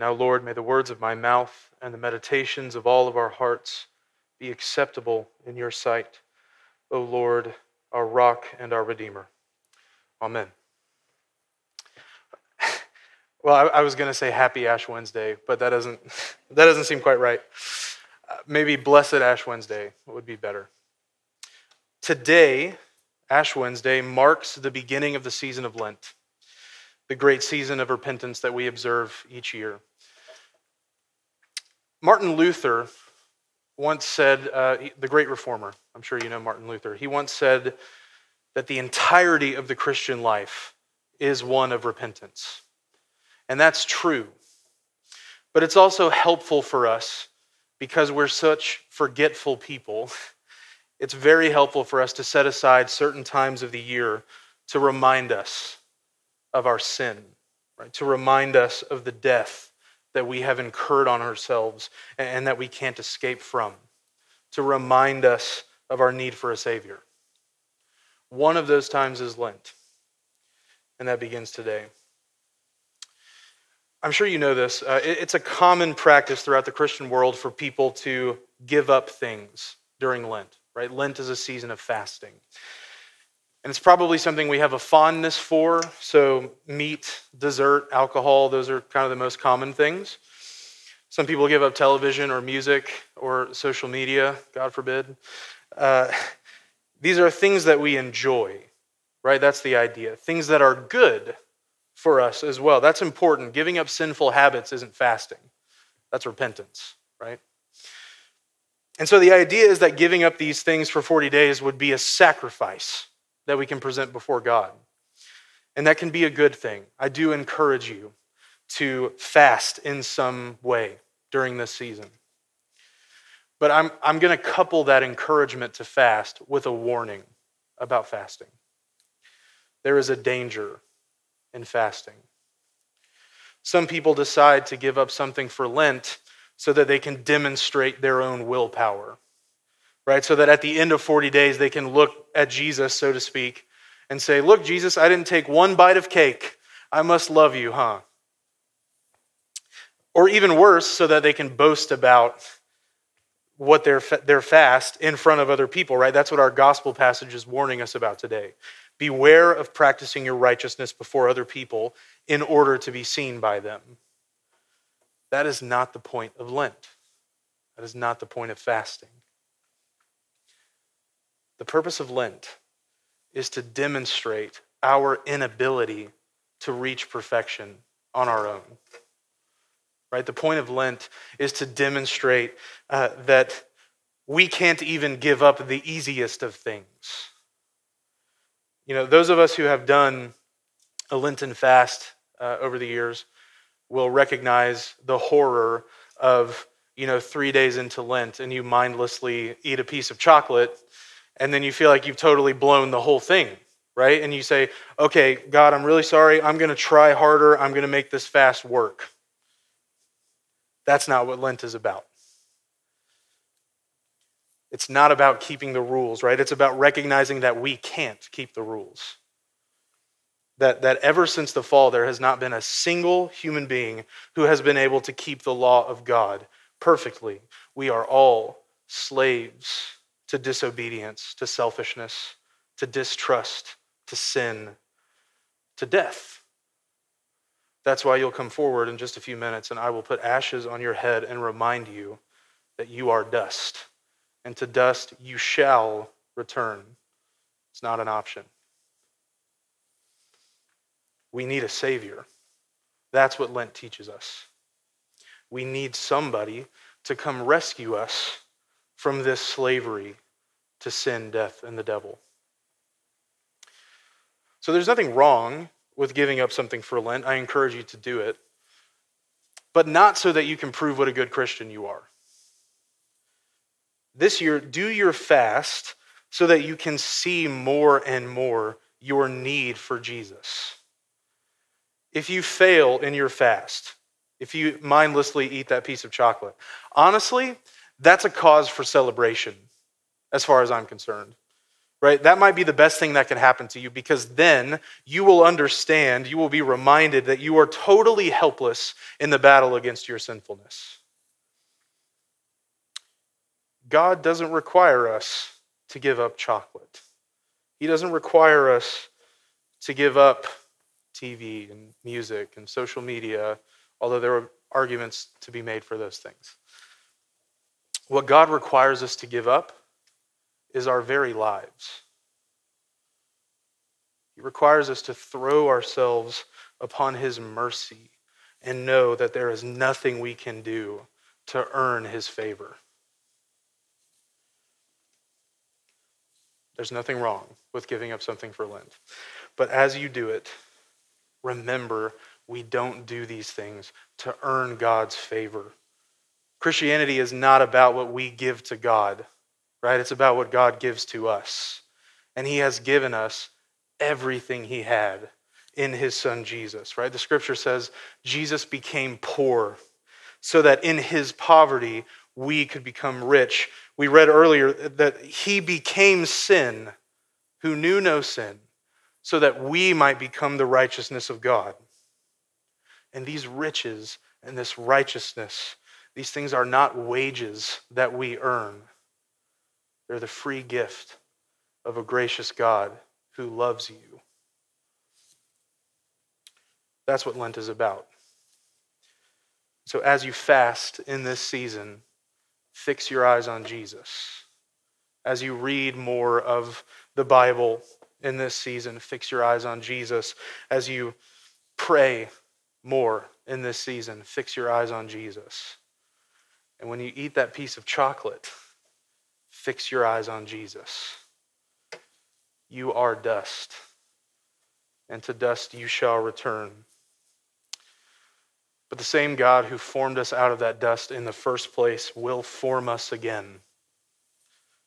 Now, Lord, may the words of my mouth and the meditations of all of our hearts be acceptable in your sight, O Lord, our rock and our redeemer. Amen. Well, I, I was going to say Happy Ash Wednesday, but that doesn't that doesn't seem quite right. Uh, maybe Blessed Ash Wednesday would be better. Today, Ash Wednesday marks the beginning of the season of Lent, the great season of repentance that we observe each year. Martin Luther once said, uh, the great reformer, I'm sure you know Martin Luther, he once said that the entirety of the Christian life is one of repentance. And that's true. But it's also helpful for us because we're such forgetful people. It's very helpful for us to set aside certain times of the year to remind us of our sin, right? To remind us of the death that we have incurred on ourselves and that we can't escape from. To remind us of our need for a Savior. One of those times is Lent, and that begins today. I'm sure you know this. Uh, it, it's a common practice throughout the Christian world for people to give up things during Lent, right? Lent is a season of fasting. And it's probably something we have a fondness for. So, meat, dessert, alcohol, those are kind of the most common things. Some people give up television or music or social media, God forbid. Uh, these are things that we enjoy, right? That's the idea. Things that are good for us as well. That's important. Giving up sinful habits isn't fasting, that's repentance, right? And so the idea is that giving up these things for 40 days would be a sacrifice that we can present before God. And that can be a good thing. I do encourage you to fast in some way during this season. But I'm, I'm going to couple that encouragement to fast with a warning about fasting. There is a danger in fasting. Some people decide to give up something for Lent so that they can demonstrate their own willpower, right? So that at the end of 40 days, they can look at Jesus, so to speak, and say, Look, Jesus, I didn't take one bite of cake. I must love you, huh? Or even worse, so that they can boast about what their, their fast in front of other people, right? That's what our gospel passage is warning us about today. Beware of practicing your righteousness before other people in order to be seen by them. That is not the point of Lent. That is not the point of fasting. The purpose of Lent is to demonstrate our inability to reach perfection on our own. Right? The point of Lent is to demonstrate uh, that we can't even give up the easiest of things. You know, those of us who have done a Lenten fast uh, over the years will recognize the horror of, you know, three days into Lent and you mindlessly eat a piece of chocolate and then you feel like you've totally blown the whole thing, right? And you say, okay, God, I'm really sorry. I'm going to try harder. I'm going to make this fast work. That's not what Lent is about. It's not about keeping the rules, right? It's about recognizing that we can't keep the rules. That, that ever since the fall, there has not been a single human being who has been able to keep the law of God perfectly. We are all slaves to disobedience, to selfishness, to distrust, to sin, to death. That's why you'll come forward in just a few minutes and I will put ashes on your head and remind you that you are dust and to dust you shall return. It's not an option. We need a Savior. That's what Lent teaches us. We need somebody to come rescue us from this slavery to sin, death, and the devil. So there's nothing wrong with giving up something for Lent. I encourage you to do it, but not so that you can prove what a good Christian you are this year, do your fast so that you can see more and more your need for Jesus. If you fail in your fast, if you mindlessly eat that piece of chocolate, honestly, that's a cause for celebration as far as I'm concerned. right? That might be the best thing that can happen to you because then you will understand, you will be reminded that you are totally helpless in the battle against your sinfulness. God doesn't require us to give up chocolate. He doesn't require us to give up TV and music and social media, although there are arguments to be made for those things. What God requires us to give up is our very lives. He requires us to throw ourselves upon His mercy and know that there is nothing we can do to earn His favor. There's nothing wrong with giving up something for Lent. But as you do it, remember we don't do these things to earn God's favor. Christianity is not about what we give to God, right? It's about what God gives to us. And He has given us everything He had in His Son Jesus, right? The scripture says Jesus became poor so that in His poverty we could become rich. We read earlier that he became sin who knew no sin, so that we might become the righteousness of God. And these riches and this righteousness, these things are not wages that we earn. They're the free gift of a gracious God who loves you. That's what Lent is about. So, as you fast in this season, fix your eyes on Jesus. As you read more of the Bible in this season, fix your eyes on Jesus. As you pray more in this season, fix your eyes on Jesus. And when you eat that piece of chocolate, fix your eyes on Jesus. You are dust, and to dust you shall return. But the same God who formed us out of that dust in the first place will form us again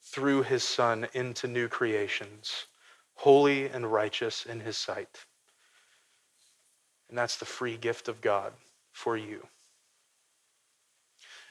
through his Son into new creations, holy and righteous in his sight. And that's the free gift of God for you.